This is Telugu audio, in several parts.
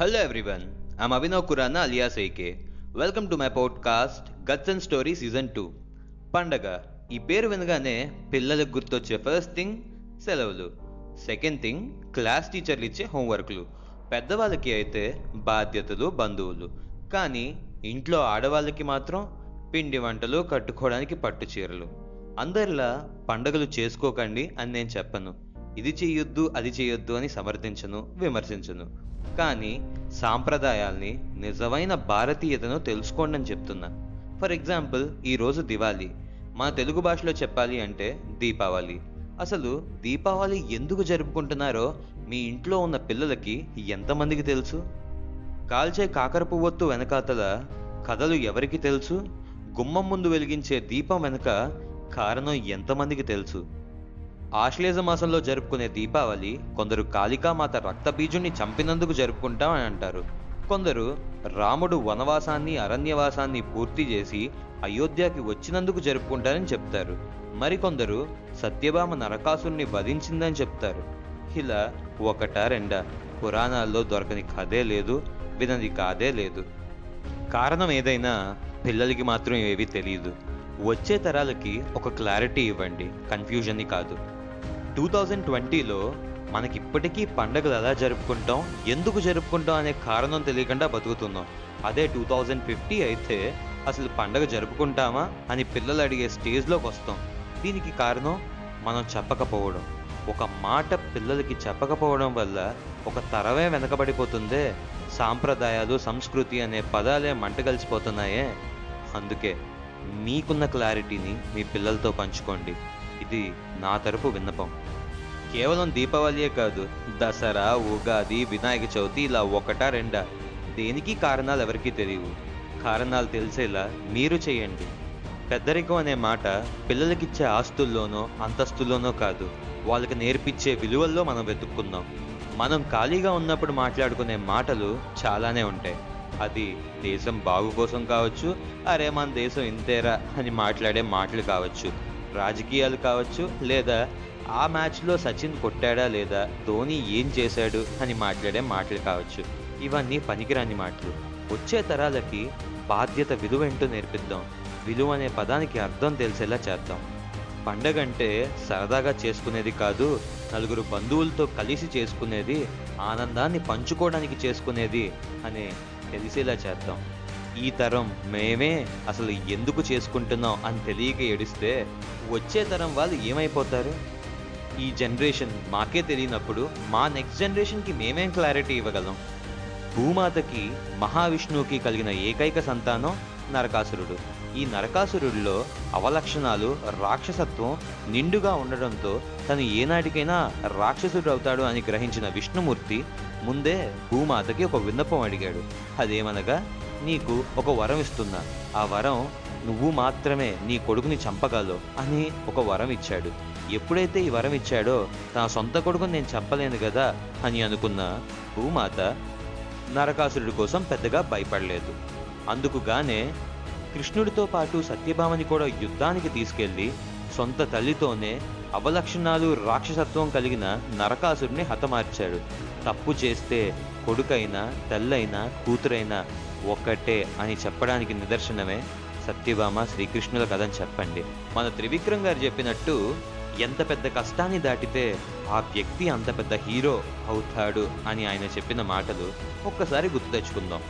Hello everyone I'm Abhinav Kurana alias AK. Welcome to my podcast Guts and Story Season 2. పండగ. ఈ పేరు వినగానే పిల్లలకు గుర్తొచ్చే ఫస్ట్ థింగ్ సెలవులు. సెకండ్ థింగ్ క్లాస్ టీచర్లు ఇచ్చే హోంవర్క్లు పెద్దవాళ్ళకి అయితే బాధ్యతలు బంధువులు. కానీ ఇంట్లో ఆడవాళ్ళకి మాత్రం పిండి వంటలు కట్టుకోవడానికి పట్టు చీరలు. అందరిలా పండగలు చేసుకోకండి అని నేను చెప్పను. ఇది చేయొద్దు అది చేయొద్దు అని సమర్థించను విమర్శించను. కానీ సాంప్రదాయాల్ని నిజమైన భారతీయతను తెలుసుకోండి అని చెప్తున్నా. ఫర్ ఎగ్జాంపుల్ ఈరోజు దివాళీ. మన తెలుగు భాషలో చెప్పాలి అంటే దీపావళి. అసలు దీపావళి ఎందుకు జరుపుకుంటున్నారో మీ ఇంట్లో ఉన్న పిల్లలకి ఎంతమందికి తెలుసు? కాల్చే కాకర పువ్వొత్తు వెనకాతల కథలు ఎవరికి తెలుసు? గుమ్మం ముందు వెలిగించే దీపం వెనుక కారణం ఎంతమందికి తెలుసు? ఆశ్లేష మాసంలో జరుపుకునే దీపావళి కొందరు కాళికామాత రక్తబీజుణ్ణి చంపినందుకు జరుపుకుంటాం అని అంటారు. కొందరు రాముడు వనవాసాన్ని అరణ్యవాసాన్ని పూర్తి చేసి అయోధ్యకి వచ్చినందుకు జరుపుకుంటారని చెప్తారు. మరికొందరు సత్యభామ నరకాసుని వధించిందని చెప్తారు. ఇలా ఒకట రెండా? పురాణాల్లో దొరకని కథే లేదు వినది కాదే లేదు. కారణం ఏదైనా పిల్లలకి మాత్రం ఏవి తెలియదు వచ్చే తరాలకి ఒక క్లారిటీ ఇవ్వండి. కన్ఫ్యూజన్ని కాదు. టూ థౌజండ్ ట్వంటీలో మనకి ఇప్పటికీ పండగలు ఎలా జరుపుకుంటాం ఎందుకు జరుపుకుంటాం అనే కారణం తెలియకుండా బతుకుతున్నాం. అదే టూ థౌజండ్ ఫిఫ్టీ అయితే అసలు పండగ జరుపుకుంటామా అని పిల్లలు అడిగే స్టేజ్లోకి వస్తాం. దీనికి కారణం మనం చెప్పకపోవడం. ఒక మాట పిల్లలకి చెప్పకపోవడం వల్ల ఒక తరమే వెనకబడిపోతుందే. సాంప్రదాయాలు సంస్కృతి అనే పదాలే మంట కలిసిపోతున్నాయే. అందుకే మీకున్న క్లారిటీని మీ పిల్లలతో పంచుకోండి. ఇది నా తరపు విన్నపం. కేవలం దీపావళియే కాదు దసరా ఉగాది వినాయక చవితి ఇలా ఒకటా రెండా? దేనికి కారణాలు ఎవరికీ తెలియవు. కారణాలు తెలిసేలా మీరు చేయండి. పెద్దరికం అనే మాట పిల్లలకిచ్చే ఆస్తుల్లోనో అంతస్తుల్లోనో కాదు వాళ్ళకి నేర్పించే విలువల్లో మనం వెతుక్కుందాం మనం ఖాళీగా ఉన్నప్పుడు మాట్లాడుకునే మాటలు చాలానే ఉంటాయి. అది దేశం బాగు కోసం కావచ్చు అరే మన దేశం ఇంతేరా అని మాట్లాడే మాటలు కావచ్చు రాజకీయాలు కావచ్చు లేదా ఆ మ్యాచ్లో సచిన్ కొట్టాడా లేదా ధోని ఏం చేశాడు అని మాట్లాడే మాటలు కావచ్చు. ఇవన్నీ పనికిరాని మాటలు. వచ్చే తరాలకి బాధ్యత విలువ ఏంటో నేర్పిద్దాం. విలువ అనే పదానికి అర్థం తెలిసేలా చేద్దాం. పండగ అంటే సరదాగా చేసుకునేది కాదు నలుగురు బంధువులతో కలిసి చేసుకునేది ఆనందాన్ని పంచుకోవడానికి చేసుకునేది అనే తెలిసేలా చేద్దాం. ఈ తరం మేమే అసలు ఎందుకు చేసుకుంటున్నాం అని తెలియక ఏడిస్తే వచ్చే తరం వాళ్ళు ఏమైపోతారు? ఈ జనరేషన్ మాకే తెలియనప్పుడు మా నెక్స్ట్ జనరేషన్కి మేమేం క్లారిటీ ఇవ్వగలం? భూమాతకి మహావిష్ణువుకి కలిగిన ఏకైక సంతానం నరకాసురుడు. ఈ నరకాసురుడిలో అవలక్షణాలు రాక్షసత్వం నిండుగా ఉండడంతో తను ఏనాటికైనా రాక్షసుడు అవుతాడు అని గ్రహించిన విష్ణుమూర్తి ముందే భూమాతకి ఒక విన్నపం అడిగాడు. అదేమనగా నీకు ఒక వరం ఇస్తున్నా. ఆ వరం నువ్వు మాత్రమే నీ కొడుకుని చంపగలవు అని ఒక వరం ఇచ్చాడు. ఎప్పుడైతే ఈ వరం ఇచ్చాడో తన సొంత కొడుకుని నేను చంపలేను కదా అని అనుకున్న భూమాత నరకాసురుడి కోసం పెద్దగా భయపడలేదు. అందుకుగానే కృష్ణుడితో పాటు సత్యభామని కూడా యుద్ధానికి తీసుకెళ్ళి సొంత తల్లితోనే అవలక్షణాలు రాక్షసత్వం కలిగిన నరకాసుడిని హతమార్చాడు. తప్పు చేస్తే కొడుకైనా తల్లైనా కూతురైనా ఒక్కటే అని చెప్పడానికి నిదర్శనమే సత్యభామ శ్రీకృష్ణుల కథని చెప్పండి. మన త్రివిక్రమ్ గారు చెప్పినట్టు ఎంత పెద్ద కష్టాన్ని దాటితే ఆ వ్యక్తి అంత పెద్ద హీరో అవుతాడు అని ఆయన చెప్పిన మాటలు ఒక్కసారి గుర్తు తెచ్చుకుందాం.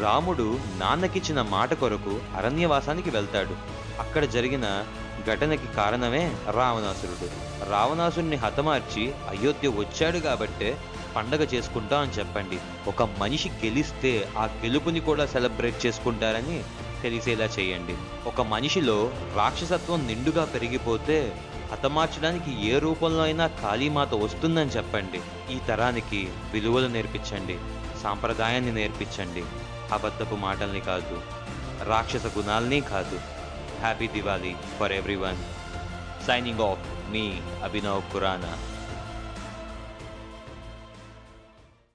రాముడు నాన్నకిచ్చిన మాట కొరకు అరణ్యవాసానికి వెళ్తాడు. అక్కడ జరిగిన ఘటనకి కారణమే రావణాసురుడు. రావణాసురుని హతమార్చి అయోధ్య వచ్చాడు కాబట్టే పండగ చేసుకుంటా అని చెప్పండి. ఒక మనిషి గెలిస్తే ఆ గెలుపుని కూడా సెలబ్రేట్ చేసుకుంటారని తెలిసేలా చేయండి. ఒక మనిషిలో రాక్షసత్వం నిండుగా పెరిగిపోతే హతమార్చడానికి ఏ రూపంలో అయినా కాళీమాత వస్తుందని చెప్పండి. ఈ తరానికి విలువలు నేర్పించండి. సాంప్రదాయాన్ని నేర్పించండి. అబద్ధపు మాటల్ని కాదు రాక్షస గుణాల్ని కాదు. Happy Diwali for everyone signing off me Abhinav Khurana.